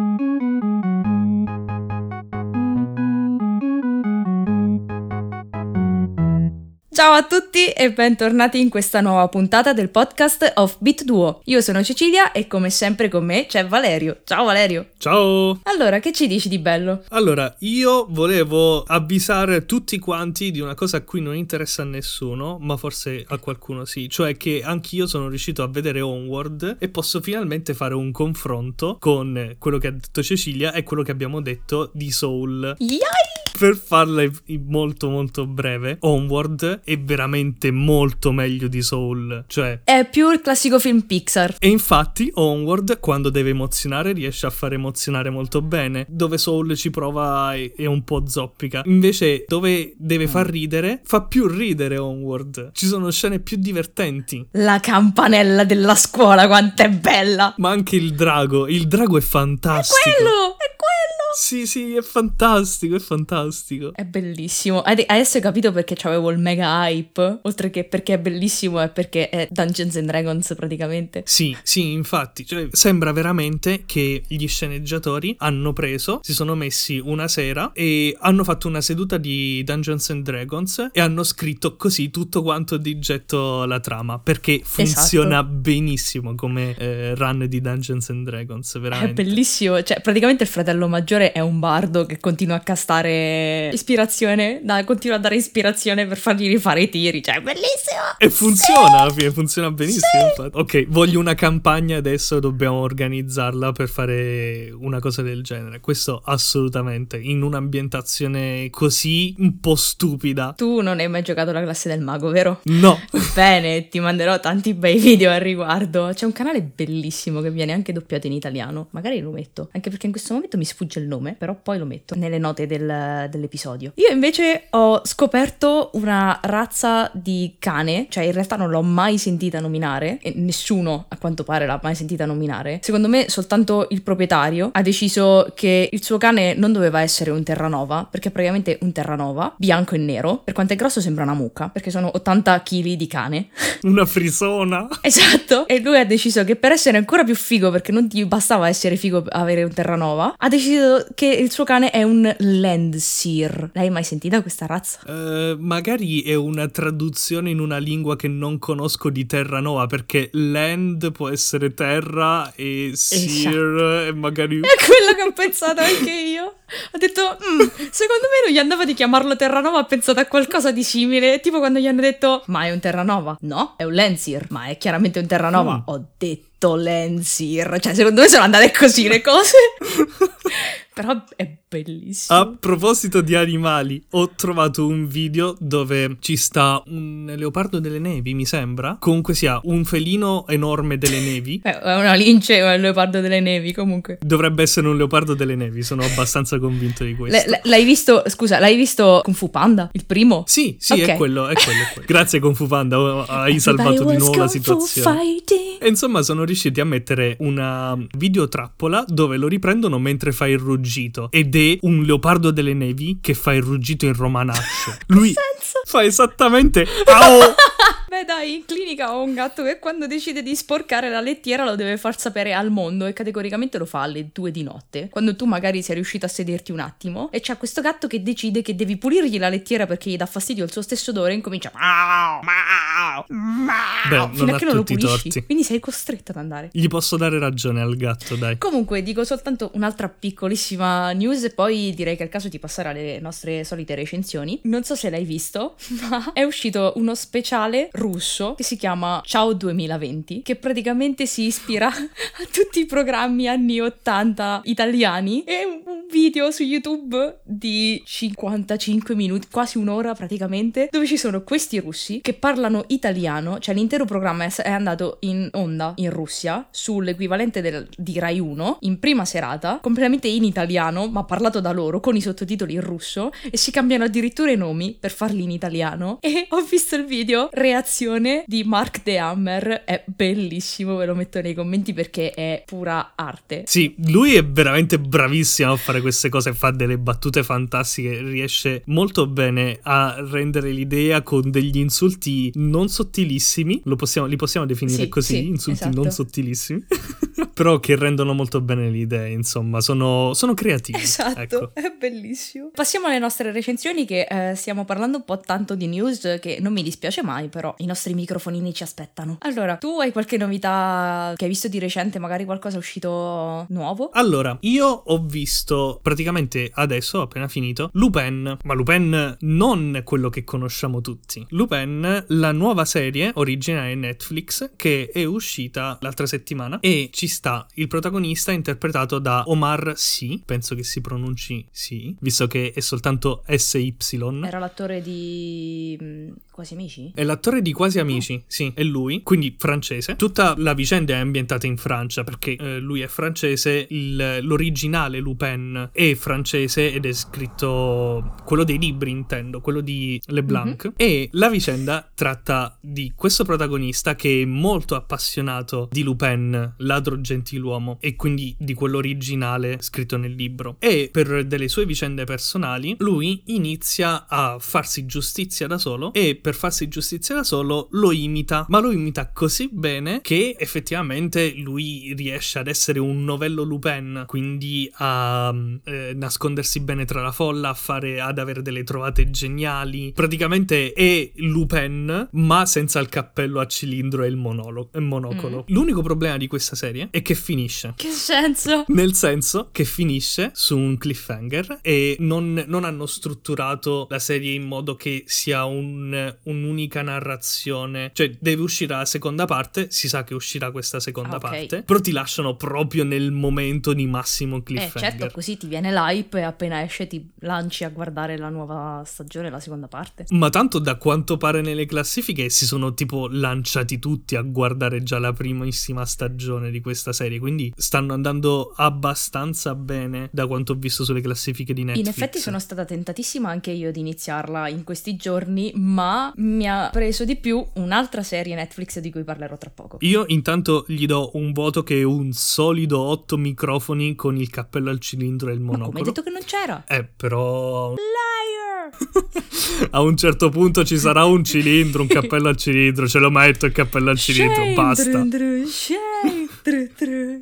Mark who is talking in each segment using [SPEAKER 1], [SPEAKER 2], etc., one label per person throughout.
[SPEAKER 1] Música Ciao a tutti e bentornati in questa nuova puntata del podcast of Beat Duo. Io sono Cecilia e come sempre con me c'è Valerio. Ciao Valerio.
[SPEAKER 2] Ciao!
[SPEAKER 1] Allora, che ci dici di bello?
[SPEAKER 2] Allora, io volevo avvisare tutti quanti di una cosa a cui non interessa a nessuno, ma forse a qualcuno sì, cioè che anch'io sono riuscito a vedere Onward e posso finalmente fare un confronto con quello che ha detto Cecilia e quello che abbiamo detto di Soul.
[SPEAKER 1] Yay!
[SPEAKER 2] Per farla in molto molto breve, Onward è veramente molto meglio di Soul, cioè
[SPEAKER 1] È più il classico film Pixar.
[SPEAKER 2] E infatti Onward quando deve emozionare riesce a far emozionare molto bene, dove Soul ci prova e è un po' zoppica. Invece dove deve far ridere fa più ridere Onward. Ci sono scene più divertenti.
[SPEAKER 1] La campanella della scuola, quanto è bella!
[SPEAKER 2] Ma anche il drago, il drago è fantastico.
[SPEAKER 1] È quello!
[SPEAKER 2] Sì, sì, è fantastico, è fantastico.
[SPEAKER 1] È bellissimo. Ade- Adesso hai capito perché c'avevo il mega hype. Oltre che perché è bellissimo, è perché è Dungeons and Dragons praticamente.
[SPEAKER 2] Sì, sì, infatti, cioè, sembra veramente che gli sceneggiatori hanno preso, si sono messi una sera e hanno fatto una seduta di Dungeons and Dragons e hanno scritto così tutto quanto di getto la trama, perché funziona benissimo come eh, run di Dungeons and Dragons,
[SPEAKER 1] È
[SPEAKER 2] veramente.
[SPEAKER 1] bellissimo. Cioè, praticamente il fratello maggiore è un bardo che continua a castare ispirazione, da- continua a dare ispirazione per fargli rifare i tiri. Cioè, è bellissimo!
[SPEAKER 2] E funziona alla fine, funziona benissimo. infatti. Ok, voglio una campagna adesso, dobbiamo organizzarla per fare una cosa del genere. Questo assolutamente, in un'ambientazione così un po' stupida.
[SPEAKER 1] Tu non hai mai giocato la classe del mago, vero?
[SPEAKER 2] No,
[SPEAKER 1] Bene, ti manderò tanti bei video al riguardo. C'è un canale bellissimo che viene anche doppiato in italiano. Magari lo metto, anche perché in questo momento mi sfugge il nome, però poi lo metto nelle note del- dell'episodio. Io invece ho scoperto una razza di cane, cioè in realtà non l'ho mai sentita nominare, e nessuno a quanto pare l'ha mai sentita nominare. Secondo me soltanto il proprietario ha deciso che il suo cane non doveva essere un Terranova, perché è praticamente un Terranova, bianco e nero. Per quanto è grosso sembra una mucca, perché sono 80 kg di cane.
[SPEAKER 2] una frisona.
[SPEAKER 1] Esatto. E lui ha deciso che per essere ancora più figo, perché non ti bastava essere figo avere un Terranova, ha deciso che il suo cane è un Landseer. L'hai mai sentita questa razza?
[SPEAKER 2] Eh, magari è una traduzione in una lingua che non conosco di Terranova, perché land può essere terra e seer e magari...
[SPEAKER 1] È quello che ho pensato anche io. Ho detto, "Mm, secondo me non gli andava di chiamarlo Terranova, ha pensato a qualcosa di simile. Tipo quando gli hanno detto, ma è un Terranova? No, è un Landseer, ma è chiaramente un Terranova.
[SPEAKER 2] Mm.
[SPEAKER 1] Ho detto Landseer. Cioè, secondo me sono andate così le cose. Però è bellissimo.
[SPEAKER 2] A proposito di animali, ho trovato un video dove ci sta un leopardo delle nevi, mi sembra. Comunque sia un felino enorme delle nevi.
[SPEAKER 1] Eh, È una lince o il leopardo delle nevi, comunque.
[SPEAKER 2] Dovrebbe essere un leopardo delle nevi, sono abbastanza convinto di questo.
[SPEAKER 1] Le- le- l'hai visto, scusa, l'hai visto Kung Fu Panda? Il primo?
[SPEAKER 2] Sì, sì,
[SPEAKER 1] Ok.
[SPEAKER 2] è quello, è quello, è quello. Grazie Kung Fu Panda, oh, hai salvato di nuovo la situazione. E insomma sono riusciti a mettere una videotrappola dove lo riprendono mentre fa il ruggito ed è un leopardo delle nevi che fa il ruggito in romanaccio. Lui fa esattamente "Au!"
[SPEAKER 1] Beh dai, in clinica ho un gatto che quando decide di sporcare la lettiera lo deve far sapere al mondo e categoricamente lo fa alle due di notte. Quando tu magari sei riuscito a sederti un attimo e c'è questo gatto che decide che devi pulirgli la lettiera perché gli dà fastidio il suo stesso odore e incomincia "Mau, mau, mau",
[SPEAKER 2] Beh,
[SPEAKER 1] fino a che non lo pulisci.
[SPEAKER 2] torti.
[SPEAKER 1] Quindi sei costretto ad andare.
[SPEAKER 2] Gli posso dare ragione al gatto, dai.
[SPEAKER 1] Comunque dico soltanto un'altra piccolissima news e poi direi che è il caso di passare alle nostre solite recensioni. Non so se l'hai visto, ma è uscito uno speciale russo che si chiama Ciao 2020, che praticamente si ispira a tutti i programmi anni 80 italiani. È un, video su YouTube di 55 minuti, quasi un'ora praticamente, dove ci sono questi russi che parlano italiano, cioè l'intero programma è andato in onda in Russia sull'equivalente del- di Rai 1 in prima serata, completamente in italiano, ma parlato da loro con i sottotitoli in russo e si cambiano addirittura i nomi per farli in italiano. E ho visto il video reazione di Mark The Hammer, è bellissimo, ve lo metto nei commenti perché è pura arte.
[SPEAKER 2] Sì, lui è veramente bravissimo a fare queste cose, fa delle battute fantastiche, riesce molto bene a rendere l'idea con degli insulti non sottilissimi, lo possiamo, li possiamo definire
[SPEAKER 1] Sì,
[SPEAKER 2] così,
[SPEAKER 1] sì,
[SPEAKER 2] insulti
[SPEAKER 1] esatto.
[SPEAKER 2] non sottilissimi, però che rendono molto bene le idee, insomma, sono, sono creativi.
[SPEAKER 1] Esatto,
[SPEAKER 2] Ecco.
[SPEAKER 1] è bellissimo. Passiamo alle nostre recensioni che eh, stiamo parlando un po' tanto di news che non mi dispiace mai, però i nostri microfonini ci aspettano. Allora, tu hai qualche novità che hai visto di recente, magari qualcosa è uscito nuovo?
[SPEAKER 2] Allora, io ho visto praticamente adesso, ho appena finito, Lupin, ma Lupin non quello che conosciamo tutti. Lupin, la nuova serie originale Netflix che è uscita l'altra settimana e ci sta il protagonista interpretato da Omar Sy, penso che si pronunci Sy, visto che è soltanto SY.
[SPEAKER 1] Era l'attore di mm, Quasi Amici?
[SPEAKER 2] È l'attore di Quasi Amici, sì, è lui, quindi francese. Tutta la vicenda è ambientata in Francia perché eh, lui è francese, il- l'originale Lupin è francese ed è scritto quello dei libri, intendo, quello di Leblanc. E la vicenda tratta di questo protagonista che è molto appassionato di Lupin, ladro gentiluomo, e quindi di quello originale scritto nel libro. E per delle sue vicende personali, lui inizia a farsi giustizia da solo e per farsi giustizia da solo lo imita, ma lo imita così bene che effettivamente lui riesce ad essere un novello Lupin, quindi a eh, nascondersi bene tra la folla, a fare, ad avere delle trovate geniali. Praticamente è Lupin, ma senza il cappello a cilindro e il monolo- monocolo. L'unico problema di questa serie è che finisce.
[SPEAKER 1] Che senso?
[SPEAKER 2] Nel senso che finisce su un cliffhanger e non, non hanno strutturato la serie in modo che sia un- un'unica narrazione. Cioè, deve uscire la seconda parte, si sa che uscirà questa seconda
[SPEAKER 1] Ok.
[SPEAKER 2] parte, però ti lasciano proprio nel momento di massimo
[SPEAKER 1] Eh
[SPEAKER 2] cliffhanger.
[SPEAKER 1] certo, così ti viene l'hype e appena esce ti lanci a guardare la nuova stagione, la seconda parte.
[SPEAKER 2] Ma tanto da quanto pare nelle classifiche si sono tipo lanciati tutti a guardare già la primissima stagione di questa serie, quindi stanno andando abbastanza bene da quanto ho visto sulle classifiche di Netflix.
[SPEAKER 1] In effetti sono stata tentatissima anche io di iniziarla in questi giorni, ma mi ha preso di più un'altra serie Netflix di cui parlerò tra poco.
[SPEAKER 2] Io intanto gli do un voto che è un solido 8 microfoni con il cappello al cilindro e il
[SPEAKER 1] Ma come hai
[SPEAKER 2] monocolo.
[SPEAKER 1] detto che non c'era?
[SPEAKER 2] Eh, però
[SPEAKER 1] Liar!
[SPEAKER 2] a un certo punto ci sarà un cilindro, un cappello al cilindro, ce lo metto il cappello al cilindro,
[SPEAKER 1] Shame,
[SPEAKER 2] basta.
[SPEAKER 1] dru, dru, shame, dru, dru.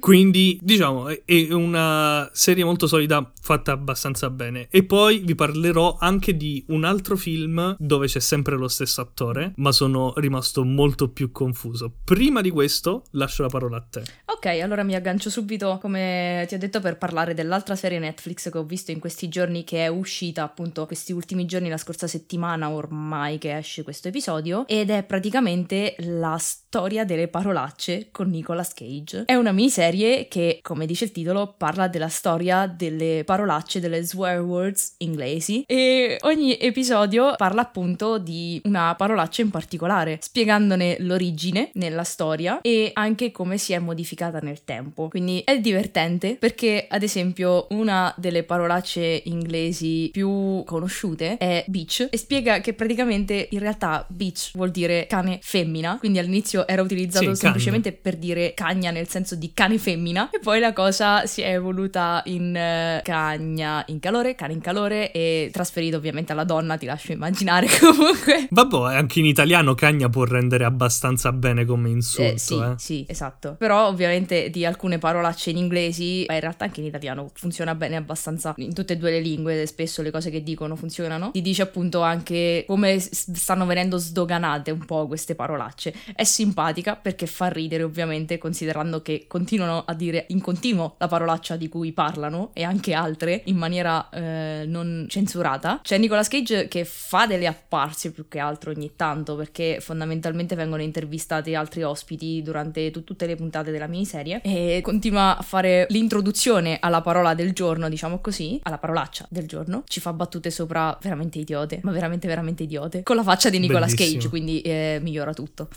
[SPEAKER 2] Quindi, diciamo, è- è una serie molto solida, fatta abbastanza bene. E poi vi parlerò anche di un altro film dove c'è sempre lo stesso attore, ma sono rimasto molto più confuso. Prima di questo, lascio la parola a te.
[SPEAKER 1] Ok, allora mi aggancio subito, come ti ho detto, per parlare dell'altra serie Netflix che ho visto in questi giorni, che è uscita appunto questi ultimi giorni, la scorsa settimana ormai che esce questo episodio, ed è praticamente la storia delle parolacce con Nicolas Cage. È una miniserie che, come dice il titolo, parla della storia delle parolacce, delle swear words inglesi, e ogni episodio parla appunto di una parolaccia in particolare, spiegandone l'origine nella storia e anche come si è modificata nel tempo. Quindi è divertente perché, ad esempio, una delle parolacce inglesi più conosciute è bitch e spiega che praticamente in realtà bitch vuol dire cane femmina, quindi all'inizio era utilizzato
[SPEAKER 2] Sì,
[SPEAKER 1] semplicemente per dire cagna nel senso di cane femmina e poi la cosa si è evoluta in eh, cagna in calore, cane in calore e trasferito ovviamente alla donna, ti lascio immaginare comunque.
[SPEAKER 2] Vabbè, anche in italiano cagna può rendere abbastanza bene come insulto,
[SPEAKER 1] Eh, sì,
[SPEAKER 2] eh.
[SPEAKER 1] sì, esatto. Però ovviamente di alcune parolacce in inglesi, ma in realtà anche in italiano funziona bene abbastanza in tutte e due le lingue, spesso le cose che dicono funzionano. Ti dice appunto anche come stanno venendo sdoganate un po' queste parolacce. È simpatica perché fa ridere ovviamente considerando che continuano a dire in continuo la parolaccia di cui parlano e anche altre in maniera eh, non censurata. C'è Nicolas Cage che fa delle apparsi più che altro ogni tanto perché fondamentalmente vengono intervistati altri ospiti durante t- tutte le puntate della miniserie e continua a fare l'introduzione alla parola del giorno, diciamo così, alla parolaccia del giorno. Ci fa battute sopra veramente idiote, ma veramente veramente idiote, con la faccia di Nicolas
[SPEAKER 2] Bellissimo.
[SPEAKER 1] Cage, quindi eh, migliora tutto.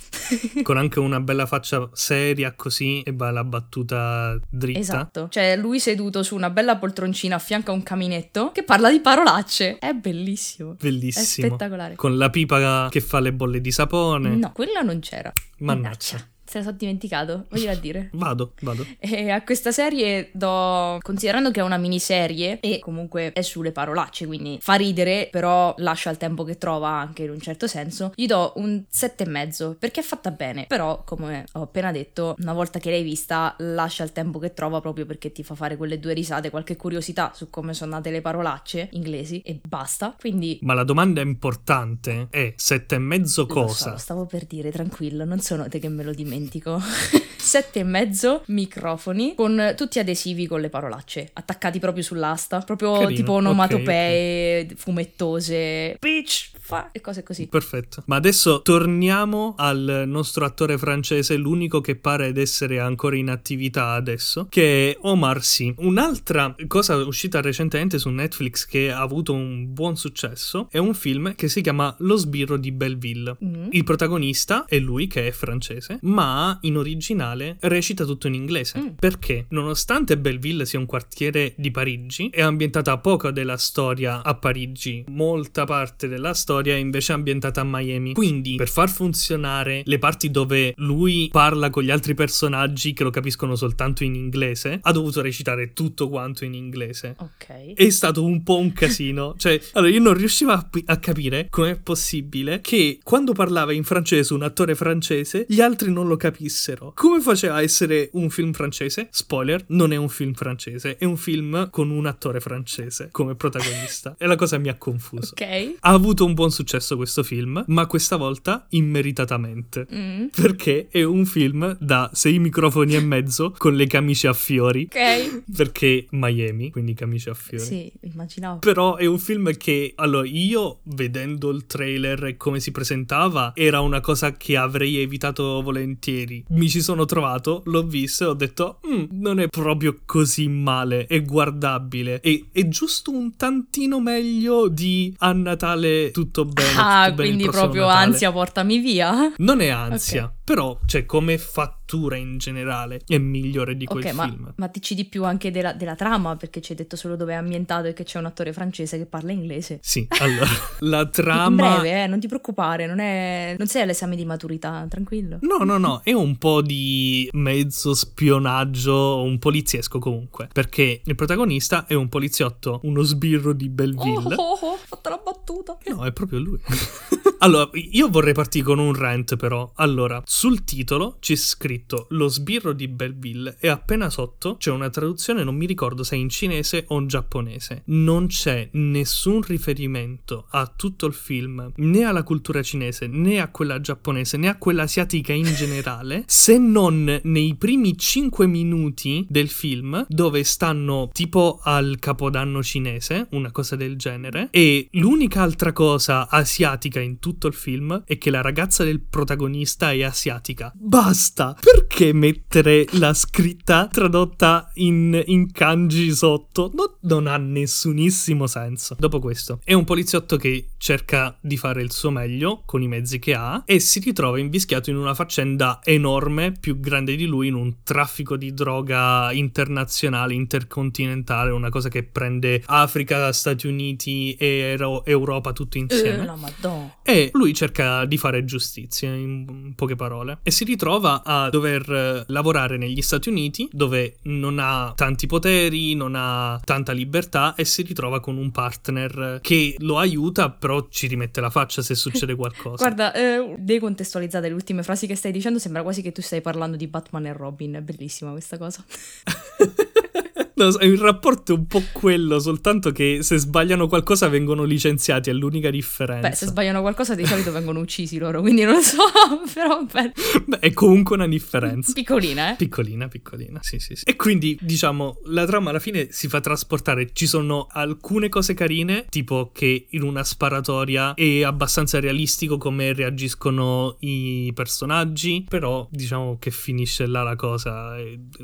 [SPEAKER 2] Con anche una bella faccia seria così e va la battuta dritta.
[SPEAKER 1] Esatto, cioè lui seduto su una bella poltroncina a fianco a un caminetto che parla di parolacce. È bellissimo.
[SPEAKER 2] Bellissimo.
[SPEAKER 1] È spettacolare.
[SPEAKER 2] Con la pipa che fa le bolle di sapone.
[SPEAKER 1] No, quella non c'era.
[SPEAKER 2] Mannaggia.
[SPEAKER 1] Se la sono dimenticato, voglio a dire.
[SPEAKER 2] Vado, vado.
[SPEAKER 1] E a questa serie do, considerando che è una miniserie e comunque è sulle parolacce, quindi fa ridere, però lascia il tempo che trova anche in un certo senso, gli do un sette e mezzo perché è fatta bene, però come ho appena detto, una volta che l'hai vista lascia il tempo che trova proprio perché ti fa fare quelle due risate, qualche curiosità su come sono nate le parolacce inglesi e basta. Quindi
[SPEAKER 2] Ma la domanda importante è sette e mezzo
[SPEAKER 1] Lo so,
[SPEAKER 2] cosa?
[SPEAKER 1] lo stavo per dire, tranquillo, non sono te che me lo dimentico. Sette e mezzo microfoni con tutti adesivi con le parolacce attaccati proprio sull'asta, proprio
[SPEAKER 2] Carino,
[SPEAKER 1] tipo onomatopee, fumettose, bitch, fa e cose così.
[SPEAKER 2] Perfetto. Ma adesso torniamo al nostro attore francese, l'unico che pare ed essere ancora in attività adesso, che è Omar Sy. Un'altra cosa uscita recentemente su Netflix che ha avuto un buon successo è un film che si chiama Lo sbirro di Belleville.
[SPEAKER 1] Mm.
[SPEAKER 2] Il protagonista è lui che è francese, ma in originale recita tutto in inglese.
[SPEAKER 1] Mm.
[SPEAKER 2] Perché nonostante Belleville sia un quartiere di Parigi, è ambientata poco della storia a Parigi, molta parte della storia è invece ambientata a Miami. Quindi, per far funzionare le parti dove lui parla con gli altri personaggi che lo capiscono soltanto in inglese, ha dovuto recitare tutto quanto in inglese.
[SPEAKER 1] Ok.
[SPEAKER 2] È stato un po' un casino. Cioè, allora io non riuscivo a, a capire com'è possibile che quando parlava in francese un attore francese, gli altri non lo capissero. Come faceva a essere un film francese? Spoiler, non è un film francese, è un film con un attore francese come protagonista. e la cosa mi ha confuso.
[SPEAKER 1] Ok.
[SPEAKER 2] Ha avuto un buon successo questo film, ma questa volta immeritatamente.
[SPEAKER 1] Mm.
[SPEAKER 2] Perché è un film da sei microfoni e mezzo con le camicie a fiori.
[SPEAKER 1] Ok.
[SPEAKER 2] Perché Miami, quindi camicie a fiori.
[SPEAKER 1] Sì, immaginavo.
[SPEAKER 2] Però è un film che, allora, io vedendo il trailer e come si presentava, era una cosa che avrei evitato volentieri. Mi ci sono trovato, l'ho visto e ho detto, "Mm, non è proprio così male, è guardabile. E, è giusto un tantino meglio di a Natale tutto bene.
[SPEAKER 1] Ah,
[SPEAKER 2] tutto bene
[SPEAKER 1] quindi proprio
[SPEAKER 2] Natale.
[SPEAKER 1] ansia, portami via.
[SPEAKER 2] Non è ansia,
[SPEAKER 1] Ok.
[SPEAKER 2] Però, cioè, come fattura in generale è migliore di quel
[SPEAKER 1] Ok, ma,
[SPEAKER 2] film.
[SPEAKER 1] ma dici di più anche della, della trama, perché ci hai detto solo dove è ambientato e che c'è un attore francese che parla inglese.
[SPEAKER 2] Sì, allora, la
[SPEAKER 1] In
[SPEAKER 2] trama...
[SPEAKER 1] breve, eh, non ti preoccupare, non, è... non sei all'esame di maturità, tranquillo.
[SPEAKER 2] No, no, no, è un po' di mezzo spionaggio, un poliziesco comunque, perché il protagonista è un poliziotto, uno sbirro di
[SPEAKER 1] Oh,
[SPEAKER 2] Belleville.
[SPEAKER 1] oh, oh, ho fatto la battuta.
[SPEAKER 2] No, è proprio lui. allora, io vorrei partire con un rant però. Allora, sul titolo c'è scritto Lo sbirro di Belleville e appena sotto c'è una traduzione, non mi ricordo se è in cinese o in giapponese. Non c'è nessun riferimento a tutto il film, né alla cultura cinese, né a quella giapponese, né a quella asiatica in generale, se non nei primi 5 minuti del film dove stanno tipo al capodanno cinese, una cosa del genere, e l'unica altra cosa asiatica in tutto il film è che la ragazza del protagonista è asiatica. Basta! Perché mettere la scritta tradotta in, in kanji sotto? No- non ha nessunissimo senso. Dopo questo, è un poliziotto che cerca di fare il suo meglio con i mezzi che ha e si ritrova invischiato in una faccenda enorme, più grande di lui, in un traffico di droga internazionale, intercontinentale, una cosa che prende Africa, Stati Uniti e Euro- Europa tutto insieme.
[SPEAKER 1] Eh, la madonna.
[SPEAKER 2] E lui cerca di fare giustizia, in poche parole. E si ritrova a dover eh, lavorare negli Stati Uniti, dove non ha tanti poteri, non ha tanta libertà, e si ritrova con un partner che lo aiuta, però ci rimette la faccia se succede qualcosa.
[SPEAKER 1] Guarda, eh, decontestualizzate le ultime frasi che stai dicendo, sembra quasi che tu stai parlando di Batman e Robin. È bellissima questa cosa.
[SPEAKER 2] No, il rapporto è un po' quello, soltanto che se sbagliano qualcosa vengono licenziati, è l'unica differenza.
[SPEAKER 1] Beh, se sbagliano qualcosa di solito vengono uccisi loro, quindi non so, però beh.
[SPEAKER 2] Beh, è comunque una differenza.
[SPEAKER 1] Piccolina, eh?
[SPEAKER 2] Piccolina, piccolina, sì, sì, sì. E quindi, diciamo, la trama alla fine si fa trasportare. Ci sono alcune cose carine, tipo che in una sparatoria è abbastanza realistico come reagiscono i personaggi, però diciamo che finisce là la cosa.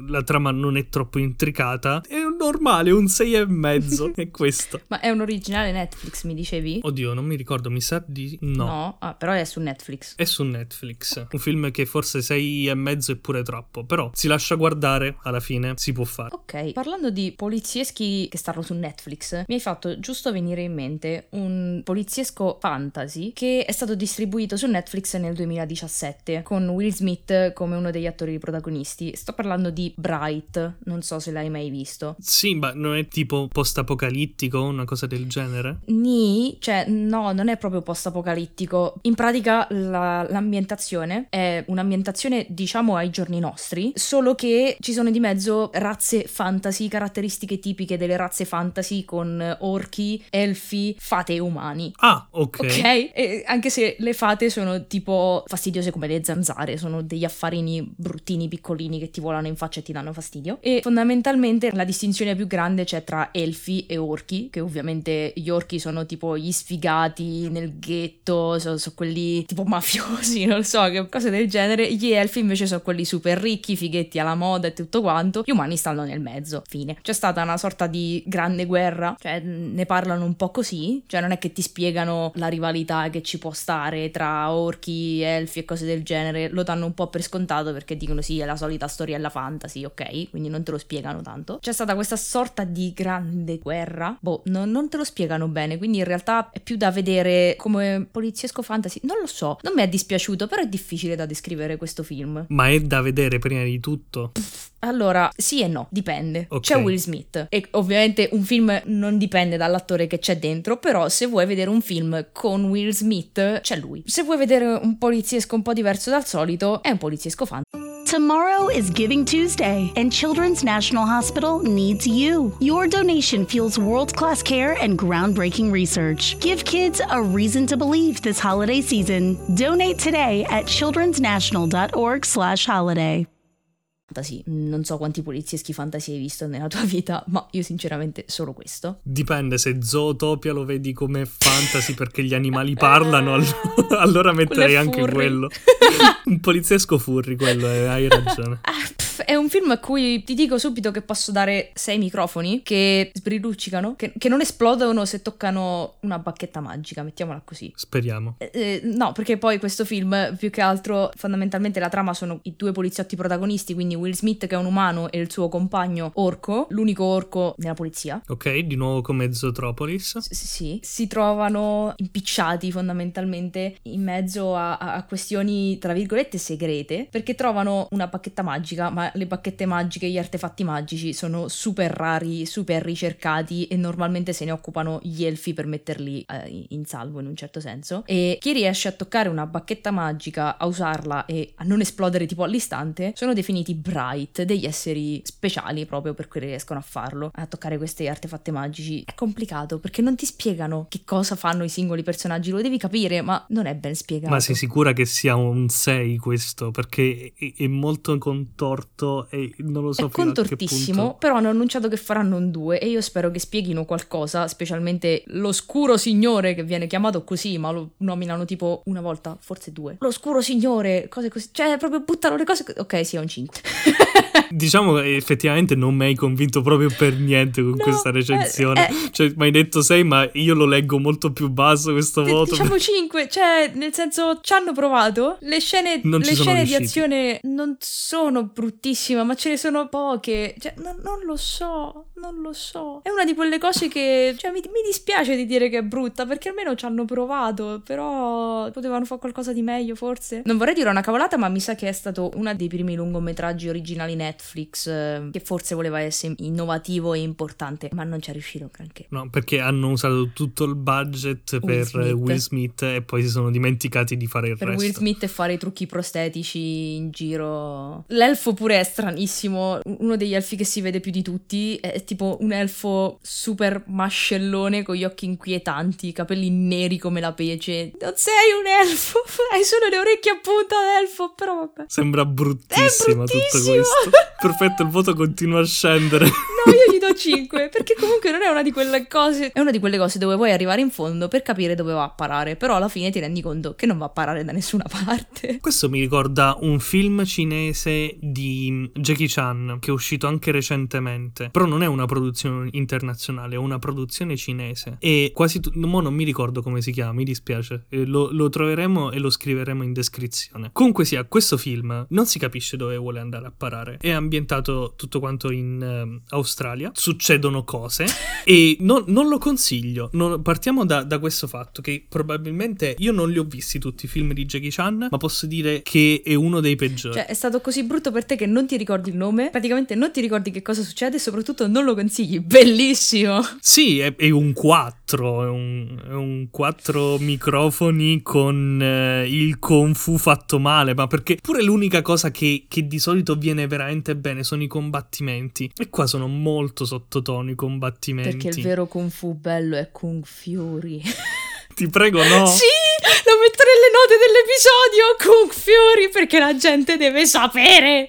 [SPEAKER 2] La trama non è troppo intricata. È normale, un 6 e mezzo. è questo.
[SPEAKER 1] Ma è un originale Netflix, mi dicevi?
[SPEAKER 2] Oddio, non mi ricordo, mi sa di no.
[SPEAKER 1] No, ah, però è su Netflix.
[SPEAKER 2] È su Netflix. Un film che forse 6 e mezzo è pure troppo, però si lascia guardare, alla fine si può fare.
[SPEAKER 1] Ok, parlando di polizieschi che stanno su Netflix, mi hai fatto giusto venire in mente un poliziesco fantasy che è stato distribuito su Netflix nel 2017 con Will Smith come uno degli attori protagonisti. Sto parlando di Bright, non so se l'hai mai visto.
[SPEAKER 2] Sì, ma non è tipo post-apocalittico, una cosa del genere?
[SPEAKER 1] Ni, cioè no, non è proprio post-apocalittico. In pratica la, l'ambientazione è un'ambientazione diciamo ai giorni nostri, solo che ci sono di mezzo razze fantasy, caratteristiche tipiche delle razze fantasy con orchi, elfi, fate e umani.
[SPEAKER 2] Ah, ok.
[SPEAKER 1] Ok? Anche se le fate sono tipo fastidiose come le zanzare, sono degli affarini bruttini piccolini che ti volano in faccia e ti danno fastidio. E fondamentalmente la distinzione più grande c'è tra elfi e orchi, che ovviamente gli orchi sono tipo gli sfigati nel ghetto, sono, sono quelli tipo mafiosi, non so, che cose del genere. Gli elfi invece sono quelli super ricchi, fighetti alla moda e tutto quanto. Gli umani stanno nel mezzo. Fine. C'è stata una sorta di grande guerra, cioè ne parlano un po' così, cioè non è che ti spiegano la rivalità che ci può stare tra orchi, elfi e cose del genere, lo danno un po' per scontato perché dicono sì, è la solita storiella fantasy, ok? Quindi non te lo spiegano tanto. C'è stata questa sorta di grande guerra, boh, non, non te lo spiegano bene, quindi in realtà è più da vedere come poliziesco fantasy, non lo so, non mi è dispiaciuto, però è difficile da descrivere questo film.
[SPEAKER 2] Ma è da vedere prima di tutto?
[SPEAKER 1] Allora, sì e no, dipende.
[SPEAKER 2] Ok.
[SPEAKER 1] C'è Will Smith e ovviamente un film non dipende dall'attore che c'è dentro, però se vuoi vedere un film con Will Smith, c'è lui. Se vuoi vedere un poliziesco un po' diverso dal solito, è un poliziesco fan.
[SPEAKER 3] Tomorrow is Giving Tuesday, and Children's National Hospital needs you. Your donation fuels world class care and groundbreaking research. Give kids a reason to believe this holiday season. Donate today at childrensnational.org/slash holiday.
[SPEAKER 1] Fantasy. Non so quanti polizieschi fantasy hai visto nella tua vita, ma io sinceramente solo questo.
[SPEAKER 2] Dipende, se Zootopia lo vedi come fantasy perché gli animali parlano, all- allora metterei
[SPEAKER 1] Quello è
[SPEAKER 2] anche
[SPEAKER 1] furry.
[SPEAKER 2] quello. Un poliziesco furri, quello, eh, hai ragione.
[SPEAKER 1] È un film a cui ti dico subito che posso dare sei microfoni che sbriluccicano, che, che non esplodono se toccano una bacchetta magica, mettiamola così.
[SPEAKER 2] Speriamo.
[SPEAKER 1] Eh, eh, no, perché poi questo film, più che altro, fondamentalmente la trama sono i due poliziotti protagonisti, quindi Will Smith che è un umano e il suo compagno orco, l'unico orco nella polizia.
[SPEAKER 2] Ok, di nuovo come Zootropolis.
[SPEAKER 1] S- sì, si trovano impicciati fondamentalmente in mezzo a- a questioni tra virgolette segrete perché trovano una bacchetta magica, ma le bacchette magiche, gli artefatti magici sono super rari, super ricercati e normalmente se ne occupano gli elfi per metterli eh, in salvo in un certo senso. E chi riesce a toccare una bacchetta magica, a usarla e a non esplodere tipo all'istante, sono definiti bright, degli esseri speciali proprio per cui riescono a farlo, a toccare questi artefatti magici. È complicato perché non ti spiegano che cosa fanno i singoli personaggi, lo devi capire, ma non è ben spiegato.
[SPEAKER 2] Ma sei sicura che sia un 6 questo? Perché è, è molto contorto e non lo so
[SPEAKER 1] è contortissimo, però hanno annunciato che faranno un 2 e io spero che spieghino qualcosa, specialmente l'oscuro signore che viene chiamato così, ma lo nominano tipo una volta, forse due. L'oscuro signore, cose così, cioè proprio buttano le cose... Ok, sì, è un 5.
[SPEAKER 2] Diciamo che effettivamente non mi hai convinto proprio per niente con
[SPEAKER 1] No,
[SPEAKER 2] questa recensione.
[SPEAKER 1] eh, eh.
[SPEAKER 2] Cioè, mi hai detto 6, ma io lo leggo molto più basso questo voto.
[SPEAKER 1] Diciamo 5, cioè nel senso ci hanno provato. Le scene, le scene di azione non sono bruttissime, ma ce ne sono poche. Cioè, non, non lo so, non lo so. È una di quelle cose che cioè, mi, mi dispiace di dire che è brutta, perché almeno ci hanno provato, però potevano fare qualcosa di meglio forse. Non vorrei dire una cavolata, ma mi sa che è stato uno dei primi lungometraggi originali Netflix eh, che forse voleva essere innovativo e importante, ma non ci è riuscito granché.
[SPEAKER 2] No, perché hanno usato tutto il budget
[SPEAKER 1] Will
[SPEAKER 2] per
[SPEAKER 1] Smith.
[SPEAKER 2] Will Smith e poi si sono dimenticati di fare il
[SPEAKER 1] per
[SPEAKER 2] resto.
[SPEAKER 1] Will Smith e fare i trucchi prostetici in giro. L'elfo pure è stranissimo, uno degli elfi che si vede più di tutti, è tipo un elfo super mascellone con gli occhi inquietanti, capelli neri come la pece. Non sei un elfo, hai solo le orecchie a punta d'elfo, però vabbè.
[SPEAKER 2] Sembra bruttissimo tutto questo. Perfetto, il voto continua a scendere.
[SPEAKER 1] Io gli do 5, perché comunque non è una di quelle cose, è una di quelle cose dove vuoi arrivare in fondo per capire dove va a parare, però alla fine ti rendi conto che non va a parare da nessuna parte.
[SPEAKER 2] Questo mi ricorda un film cinese di Jackie Chan che è uscito anche recentemente, però non è una produzione internazionale, è una produzione cinese e quasi tu- mo non mi ricordo come si chiama, mi dispiace, lo, lo troveremo e lo scriveremo in descrizione. Comunque sia, questo film non si capisce dove vuole andare a parare, è ambientato tutto quanto in ehm, Australia, succedono cose e non, non lo consiglio, Non- partiamo da, da questo fatto che probabilmente io non li ho visti tutti i film di Jackie Chan, ma posso dire che è uno dei peggiori.
[SPEAKER 1] Cioè, è stato così brutto per te che non ti ricordi il nome, praticamente non ti ricordi che cosa succede e soprattutto non lo consigli. Bellissimo!
[SPEAKER 2] Sì, è, è un 4, è un, è un 4 microfoni con eh, il kung fu fatto male, ma perché pure l'unica cosa che, che di solito viene veramente bene sono i combattimenti. E qua sono molto sottotoni i combattimenti.
[SPEAKER 1] Perché il vero Kung Fu bello è Kung Fury.
[SPEAKER 2] Ti prego, no.
[SPEAKER 1] Sì, lo metto nelle note dell'episodio Kung Fury perché la gente deve sapere.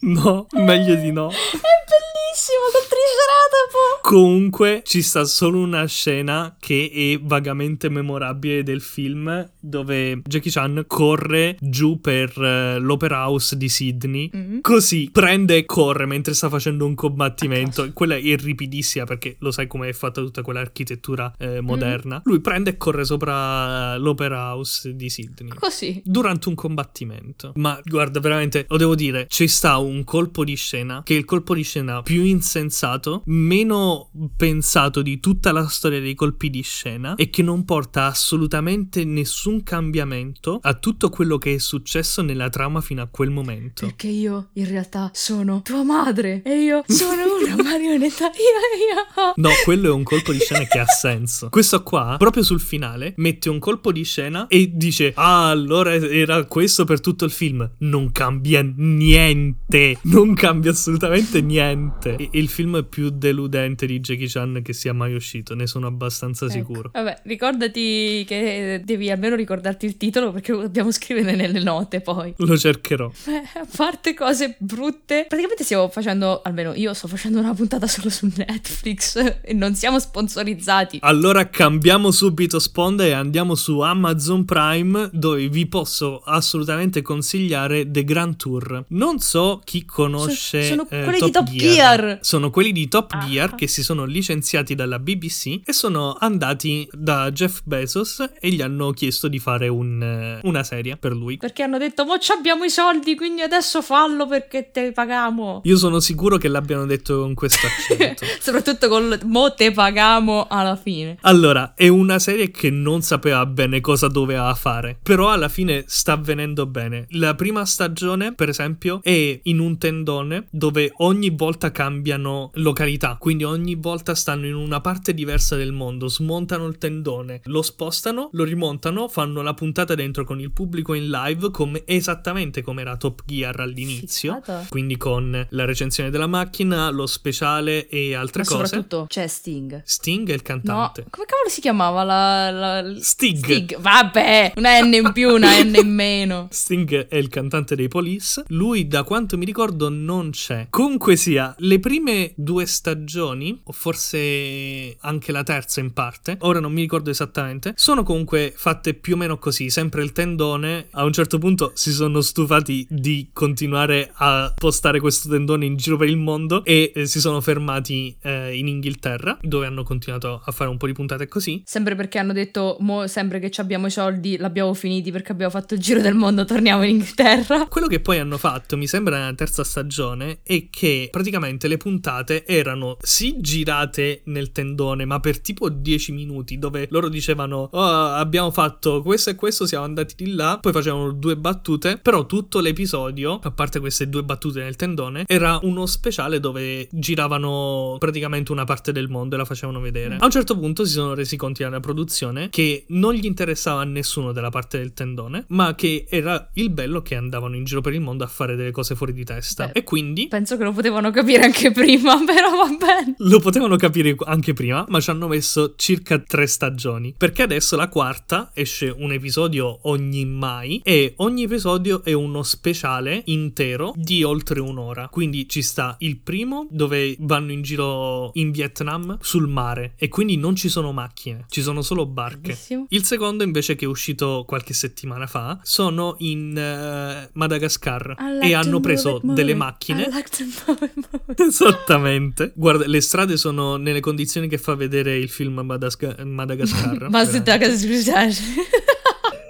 [SPEAKER 2] No, meglio di no.
[SPEAKER 1] È bellissimo col triceratopo.
[SPEAKER 2] Comunque ci sta solo una scena che è vagamente memorabile del film dove Jackie Chan corre giù per eh, l'Opera House di Sydney.
[SPEAKER 1] Mhm.
[SPEAKER 2] Così prende e corre mentre sta facendo un combattimento. E Quella è ripidissima perché lo sai come è fatta tutta quell'architettura eh, moderna. Lui prende e corre sopra l'Opera House di Sydney.
[SPEAKER 1] Così.
[SPEAKER 2] Durante un combattimento. Ma guarda, veramente, lo devo dire, ci sta un colpo di scena che è il colpo di scena più insensato, meno pensato di tutta la storia dei colpi di scena e che non porta assolutamente nessun cambiamento a tutto quello che è successo nella trama fino a quel momento.
[SPEAKER 1] Perché io in realtà sono tua madre e io sono una marionetta. Io, io.
[SPEAKER 2] No, quello è un colpo di scena che ha senso. Questo qua, proprio sul finale, mette un colpo di scena e dice: Ah, allora era questo per tutto il film. Non cambia niente. Non cambia assolutamente niente. E il film più deludente di Jackie Chan che sia mai uscito, ne sono abbastanza
[SPEAKER 1] Ecco.
[SPEAKER 2] sicuro.
[SPEAKER 1] Vabbè, ricordati che devi almeno ricordarti il titolo perché lo dobbiamo scrivere nelle note poi.
[SPEAKER 2] Lo cercherò.
[SPEAKER 1] Eh, a parte cose brutte, praticamente stiamo facendo, almeno io sto facendo una puntata solo su Netflix e non siamo sponsorizzati.
[SPEAKER 2] Allora cambiamo subito sponda e andiamo su Amazon Prime dove vi posso assolutamente consigliare The Grand Tour. Non so chi conosce
[SPEAKER 1] So- sono
[SPEAKER 2] eh,
[SPEAKER 1] quelli di Top Gear.
[SPEAKER 2] Sono quelli di Top
[SPEAKER 1] Ah.
[SPEAKER 2] Gear che si sono licenziati dalla BBC e sono andati da Jeff Bezos e gli hanno chiesto di fare un, eh, una serie per lui.
[SPEAKER 1] Perché hanno detto, mo ci abbiamo i soldi, quindi adesso fallo perché te pagamo.
[SPEAKER 2] Io sono sicuro che l'abbiano detto con questo accento.
[SPEAKER 1] Soprattutto col mo te pagamo alla fine.
[SPEAKER 2] Allora, è una serie che non sapeva bene cosa doveva fare, però alla fine sta avvenendo bene. La prima stagione, per esempio, è in un tendone dove ogni volta cambiano località, quindi ogni volta stanno in una parte diversa del mondo, smontano il tendone, lo spostano, lo rimontano, fanno la puntata dentro con il pubblico in live come esattamente come era Top Gear all'inizio,
[SPEAKER 1] Figata.
[SPEAKER 2] quindi con la recensione della macchina, lo speciale e altre
[SPEAKER 1] Ma
[SPEAKER 2] cose.
[SPEAKER 1] soprattutto c'è Sting.
[SPEAKER 2] Sting è il
[SPEAKER 1] No,
[SPEAKER 2] cantante.
[SPEAKER 1] come cavolo si chiamava la... la-
[SPEAKER 2] Stig.
[SPEAKER 1] Stig. Vabbè, una N in più, una N in meno.
[SPEAKER 2] Sting è il cantante dei Police. Lui, da quanto mi ricordo, non c'è. Comunque sia, le prime due stagioni, o forse anche la terza in parte, ora non mi ricordo esattamente, sono comunque fatte più o meno così. Sempre il tendone. A un certo punto si sono stufati di continuare a postare questo tendone in giro per il mondo e eh, si sono fermati eh, in Inghilterra, dove hanno continuato a fare un po' di puntate così.
[SPEAKER 1] Sempre perché hanno detto, mo sempre che ci abbiamo i soldi, l'abbiamo finiti perché abbiamo fatto il giro del mondo, torniamo in Inghilterra.
[SPEAKER 2] Quello che poi hanno fatto, mi sembra nella terza stagione, è che praticamente le puntate erano sì girate nel tendone, ma per tipo 10 minuti, dove loro dicevano oh, abbiamo fatto questo e questo, siamo andati di là, poi facevano due battute, però tutto l'episodio, a parte queste due battute nel tendone, era uno speciale dove giravano praticamente una parte del mondo e la facevano vedere.
[SPEAKER 1] Mm.
[SPEAKER 2] A un certo punto si sono resi conti dalla produzione che non gli interessava a nessuno della parte del tendone, ma che era il bello che andavano in giro per il mondo a fare delle cose fuori di testa.
[SPEAKER 1] Beh.
[SPEAKER 2] E quindi
[SPEAKER 1] Penso che lo potevano capire anche prima, però va bene.
[SPEAKER 2] lo potevano capire anche prima, ma ci hanno messo circa tre stagioni. Perché adesso la quarta esce un episodio ogni mai e ogni episodio è uno speciale intero di oltre un'ora. Quindi ci sta il primo dove vanno in giro in Vietnam sul mare e quindi non ci sono macchine, ci sono solo barche.
[SPEAKER 1] Bellissimo.
[SPEAKER 2] Il secondo invece che è uscito qualche settimana fa sono in eh, Madagascar
[SPEAKER 1] like
[SPEAKER 2] e hanno preso
[SPEAKER 1] it,
[SPEAKER 2] delle macchine
[SPEAKER 1] like it.
[SPEAKER 2] Esattamente. Guarda, le strade sono nelle condizioni che fa vedere il film Madasca- Madagascar.
[SPEAKER 1] Ma se
[SPEAKER 2] veramente.
[SPEAKER 1] te scusate.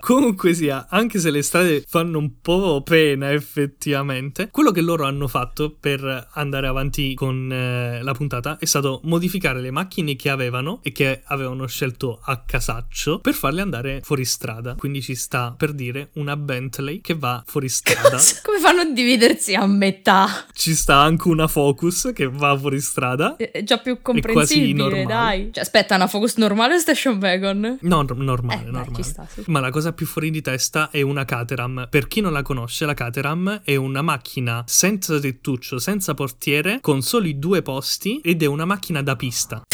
[SPEAKER 2] Comunque sia, anche se le strade fanno un po' pena effettivamente, quello che loro hanno fatto per andare avanti con eh, la puntata è stato modificare le macchine che avevano e che avevano scelto a casaccio per farle andare fuori strada. Quindi ci sta per dire una Bentley che va fuori strada.
[SPEAKER 1] Come fanno a dividersi a metà?
[SPEAKER 2] ci sta anche una Focus che va fuori strada.
[SPEAKER 1] È già più comprensibile, dai. Cioè, aspetta, una Focus normale o Station Wagon?
[SPEAKER 2] No, no- normale,
[SPEAKER 1] Eh, dai,
[SPEAKER 2] normale.
[SPEAKER 1] ci sta, sì.
[SPEAKER 2] Ma la cosa più fuori di testa è una Caterham. Per chi non la conosce, la Caterham è una macchina senza tettuccio, senza portiere, con soli due posti ed è una macchina da pista.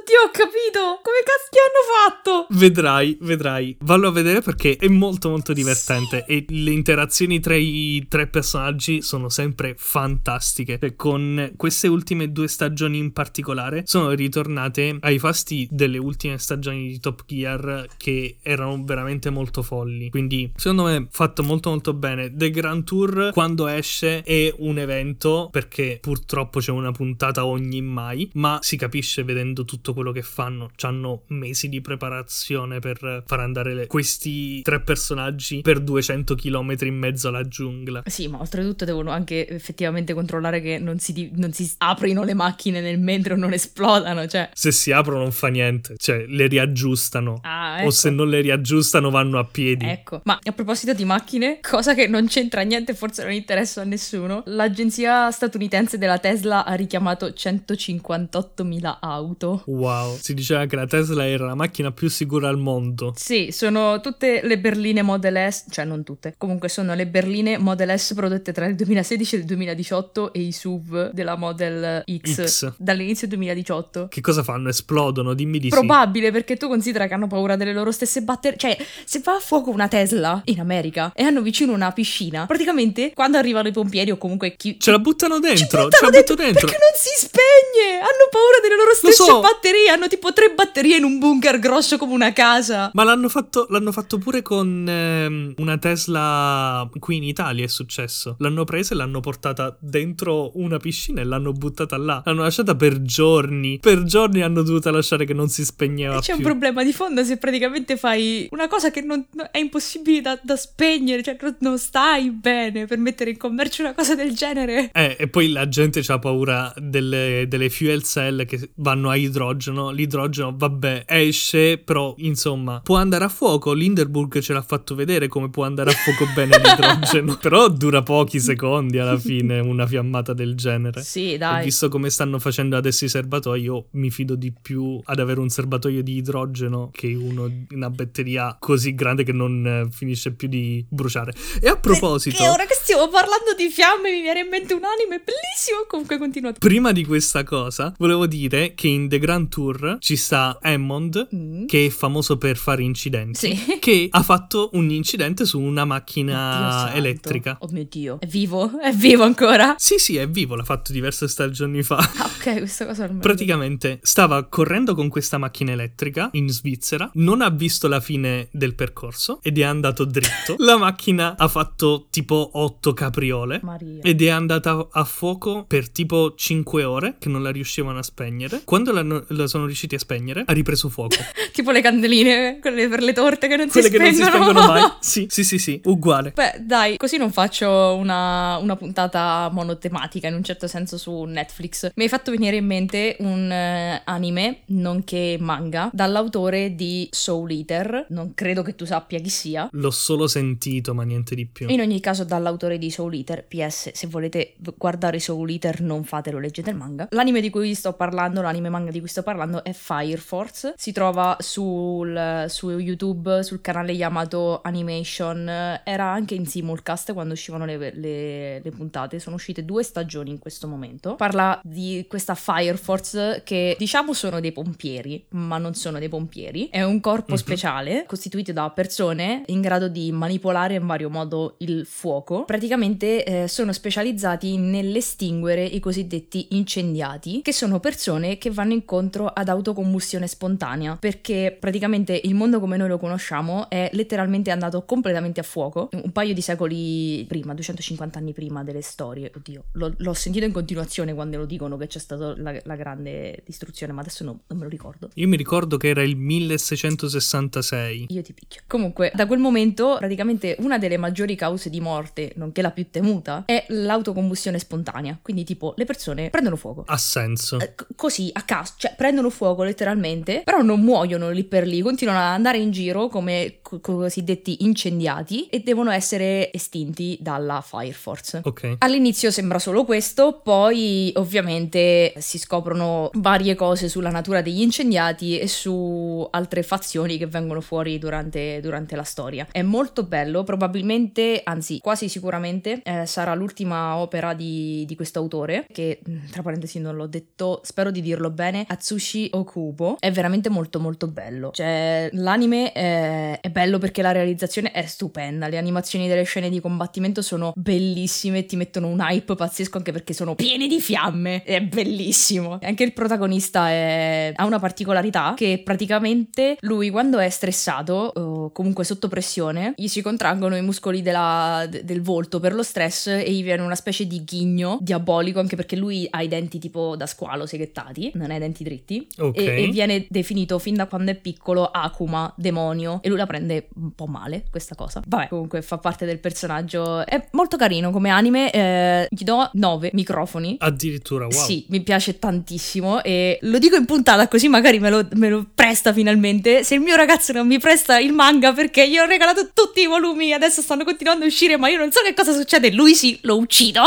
[SPEAKER 1] Oddio, ho capito! Come cazzo hanno fatto?
[SPEAKER 2] Vedrai, vedrai. Vallo a vedere perché è molto molto divertente e le interazioni tra i tre personaggi sono sempre fantastiche. E con queste ultime due stagioni in particolare sono ritornate ai fasti delle ultime stagioni di Top Gear che erano veramente molto folli. Quindi secondo me fatto molto molto bene. The Grand Tour quando esce è un evento perché purtroppo c'è una puntata ogni mai, ma si capisce vedendo tutto quello che fanno. C'hanno mesi di preparazione per far andare le- questi tre personaggi per 200 km in mezzo alla giungla.
[SPEAKER 1] Sì, ma oltretutto devono anche effettivamente controllare che non si, di- non si aprino le macchine nel mentre o non esplodano, cioè...
[SPEAKER 2] Se si aprono non fa niente, cioè le riaggiustano.
[SPEAKER 1] Ah,
[SPEAKER 2] O
[SPEAKER 1] ecco.
[SPEAKER 2] se non le riaggiustano vanno a piedi.
[SPEAKER 1] Ecco, ma a proposito di macchine, cosa che non c'entra niente, forse non interessa a nessuno, l'agenzia statunitense della Tesla ha richiamato 158.000 auto.
[SPEAKER 2] Wow, si diceva che la Tesla era la macchina più sicura al mondo.
[SPEAKER 1] Sì, sono tutte le berline Model S, cioè non tutte, comunque sono le berline Model S prodotte tra il 2016 e il 2018 e i SUV della Model X,
[SPEAKER 2] X.
[SPEAKER 1] dall'inizio 2018.
[SPEAKER 2] Che cosa fanno? Esplodono? Dimmi di sì.
[SPEAKER 1] Probabile perché tu considera che hanno paura delle loro stesse batterie. Cioè, se va a fuoco una Tesla in America e hanno vicino una piscina, praticamente quando arrivano i pompieri o comunque chi.
[SPEAKER 2] Ce la buttano dentro,
[SPEAKER 1] buttano
[SPEAKER 2] ce la
[SPEAKER 1] dentro
[SPEAKER 2] butto dentro.
[SPEAKER 1] Perché non si spegne! Hanno paura delle loro stesse
[SPEAKER 2] so.
[SPEAKER 1] batterie. Hanno tipo tre batterie in un bunker grosso come una casa.
[SPEAKER 2] Ma l'hanno fatto, l'hanno fatto pure con ehm, una Tesla qui in Italia è successo. L'hanno presa e l'hanno portata dentro una piscina e l'hanno buttata là. L'hanno lasciata per giorni. Per giorni hanno dovuto lasciare che non si spegneva
[SPEAKER 1] E c'è un
[SPEAKER 2] più.
[SPEAKER 1] problema di fondo se praticamente fai una cosa che non, no- è impossibile da, da spegnere, cioè non- non stai bene per mettere in commercio una cosa del genere.
[SPEAKER 2] Eh, e poi la gente ha paura delle, delle fuel cell che vanno a idrogeno. L'idrogeno, vabbè, esce, però insomma, può andare a fuoco. L'Hinderburg ce l'ha fatto vedere come può andare a fuoco bene l'idrogeno. però dura pochi secondi alla fine una fiammata del genere.
[SPEAKER 1] Sì,
[SPEAKER 2] E
[SPEAKER 1] dai.
[SPEAKER 2] visto come stanno facendo adesso i serbatoi, io mi fido di più ad avere un serbatoio di idrogeno che uno una batteria così grande che non eh, finisce più di bruciare. E a proposito.
[SPEAKER 1] Che ora che stiamo parlando di fiamme mi viene in mente un anime bellissimo. Comunque continua.
[SPEAKER 2] Prima di questa cosa, volevo dire che in The Grand Tour ci sta Hammond,
[SPEAKER 1] Mm.
[SPEAKER 2] che è famoso per fare incidenti,
[SPEAKER 1] Sì.
[SPEAKER 2] che ha fatto un incidente su una macchina elettrica.
[SPEAKER 1] Oh mio dio. È vivo? È vivo ancora?
[SPEAKER 2] Sì, sì, è vivo, l'ha fatto diverse stagioni fa.
[SPEAKER 1] Ah, ok, questa cosa la
[SPEAKER 2] Praticamente stava correndo con questa macchina elettrica in Svizzera, non ha visto la fine del percorso ed è andato dritto. La macchina ha fatto tipo 8 capriole.
[SPEAKER 1] Maria.
[SPEAKER 2] Ed è andata a fuoco per tipo 5 ore che non la riuscivano a spegnere. Quando l'hanno- lo sono riusciti a spegnere, ha ripreso fuoco.
[SPEAKER 1] tipo le candeline, quelle per le torte che non
[SPEAKER 2] Quelle
[SPEAKER 1] si
[SPEAKER 2] che non
[SPEAKER 1] spengono.
[SPEAKER 2] si spengono mai. Sì, sì, sì, sì, uguale.
[SPEAKER 1] Beh, dai, così non faccio una, una puntata monotematica in un certo senso su Netflix. Mi hai fatto venire in mente un eh, anime, nonché manga, dall'autore di Soul Eater. Non credo che tu sappia chi sia.
[SPEAKER 2] L'ho solo sentito, ma niente di più.
[SPEAKER 1] In ogni caso, dall'autore di Soul Eater, PS, se volete guardare Soul Eater, non fatelo, leggete il manga. L'anime di cui sto parlando, l'anime manga di cui sto parlando è Fire Force. Si trova sul, su YouTube, sul canale Yamato Animation. Era anche in simulcast quando uscivano le, le- le puntate. Sono uscite due stagioni in questo momento. Parla di questa Fire Force che diciamo sono dei pompieri, ma non sono dei pompieri. È un corpo
[SPEAKER 2] Mhm.
[SPEAKER 1] speciale costituito da persone in grado di manipolare in vario modo il fuoco. Praticamente eh, sono specializzati nell'estinguere i cosiddetti incendiati, che sono persone che vanno incontro ad autocombustione spontanea, perché praticamente il mondo come noi lo conosciamo è letteralmente andato completamente a fuoco un paio di secoli prima, 250 anni prima delle storie. Oddio, l'ho, l'ho sentito in continuazione quando lo dicono che c'è stata la, la grande distruzione, ma adesso no- non me lo ricordo.
[SPEAKER 2] Io mi ricordo che era il 1666.
[SPEAKER 1] Io ti picchio. Comunque, da quel momento, praticamente una delle maggiori cause di morte, nonché la più temuta, è l'autocombustione spontanea. Quindi, tipo, le persone prendono fuoco.
[SPEAKER 2] Ha senso.
[SPEAKER 1] Eh, c- Così a caso, cioè prendono fuoco letteralmente, però non muoiono lì per lì, continuano ad andare in giro come co- cosiddetti incendiati e devono essere estinti dalla Fire Force.
[SPEAKER 2] Ok.
[SPEAKER 1] All'inizio sembra solo questo, poi ovviamente si scoprono varie cose sulla natura degli incendiati e su altre fazioni che vengono fuori durante, durante la storia. È molto bello, probabilmente, anzi quasi sicuramente, eh, sarà l'ultima opera di, di questo autore, che tra parentesi non l'ho detto, spero di dirlo bene, Atsushi Okubo. È veramente molto molto bello. Cioè, l'anime è, è bello perché la realizzazione è stupenda, le animazioni delle scene di combattimento sono bellissime, ti mettono un hype pazzesco anche perché sono pieni di fiamme, è bellissimo. E Anche il protagonista è- ha una particolarità che praticamente lui quando è stressato o comunque sotto pressione gli si contraggono i muscoli della- de- del volto per lo stress e gli viene una specie di ghigno diabolico anche perché lui ha i denti tipo da squalo seghettati, non ha i denti dritti
[SPEAKER 2] Ok.
[SPEAKER 1] e, e viene definito fin da quando è piccolo Akuma, demonio, e lui la prende un po' male questa cosa. Vabbè, comunque fa parte del personaggio. È molto carino come anime, eh, gli do 9 microfoni.
[SPEAKER 2] Addirittura, wow.
[SPEAKER 1] Sì, mi piace tantissimo e lo dico in puntata così magari me lo, me lo presta finalmente. Se il mio ragazzo non mi presta il manga perché gli ho regalato tutti i volumi, adesso stanno continuando a uscire, ma io non so che cosa succede, lui sì, lo uccido.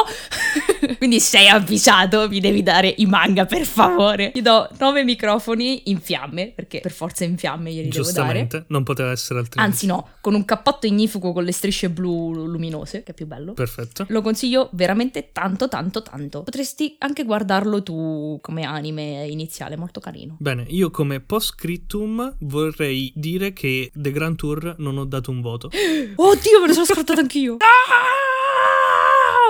[SPEAKER 1] Quindi sei avvisato, mi devi dare i manga per favore. Gli do 9 microfoni in fiamme, perché per forza in fiamme glieli devo dare.
[SPEAKER 2] Giustamente, non poteva essere altrimenti.
[SPEAKER 1] Anzi no, con un cappotto ignifugo con le strisce blu luminose, che è più bello.
[SPEAKER 2] Perfetto.
[SPEAKER 1] Lo consiglio veramente tanto tanto tanto. Potresti anche guardarlo tu come anime iniziale, molto carino.
[SPEAKER 2] Bene, io come post-scriptum vorrei dire che The Grand Tour non ho dato un voto.
[SPEAKER 1] Oddio, me lo sono scordato anch'io. Ah!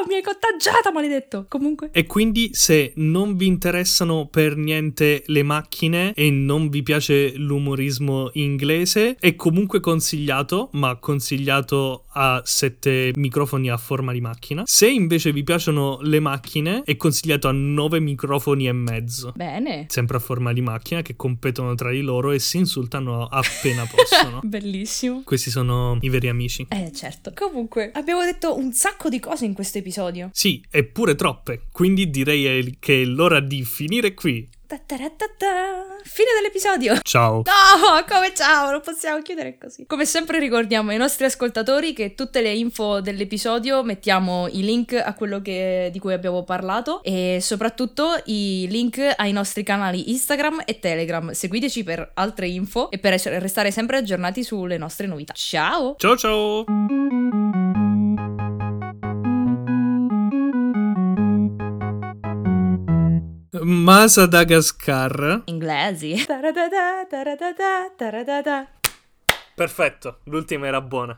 [SPEAKER 1] Mi hai contagiata, maledetto. Comunque.
[SPEAKER 2] E quindi se non vi interessano per niente le macchine e non vi piace l'umorismo inglese, è comunque consigliato, ma consigliato a sette microfoni a forma di macchina. Se invece vi piacciono le macchine, è consigliato a nove microfoni e mezzo.
[SPEAKER 1] Bene.
[SPEAKER 2] Sempre a forma di macchina che competono tra di loro e si insultano appena possono.
[SPEAKER 1] Bellissimo.
[SPEAKER 2] Questi sono i veri amici.
[SPEAKER 1] Eh, certo. Comunque, abbiamo detto un sacco di cose in questo episodio.
[SPEAKER 2] Sì, eppure troppe, quindi direi che è l'ora di finire qui.
[SPEAKER 1] Ta-ta-ra-ta-ta. Fine dell'episodio.
[SPEAKER 2] Ciao!
[SPEAKER 1] No, come ciao, non possiamo chiudere così. Come sempre ricordiamo ai nostri ascoltatori che tutte le info dell'episodio mettiamo i link a quello che- di cui abbiamo parlato e soprattutto i link ai nostri canali Instagram e Telegram. Seguiteci per altre info e per essere- restare sempre aggiornati sulle nostre novità. Ciao!
[SPEAKER 2] Ciao ciao! Masadagascar.
[SPEAKER 1] Inglesi. Taradada, taradada, taradada.
[SPEAKER 2] Perfetto, l'ultima era buona.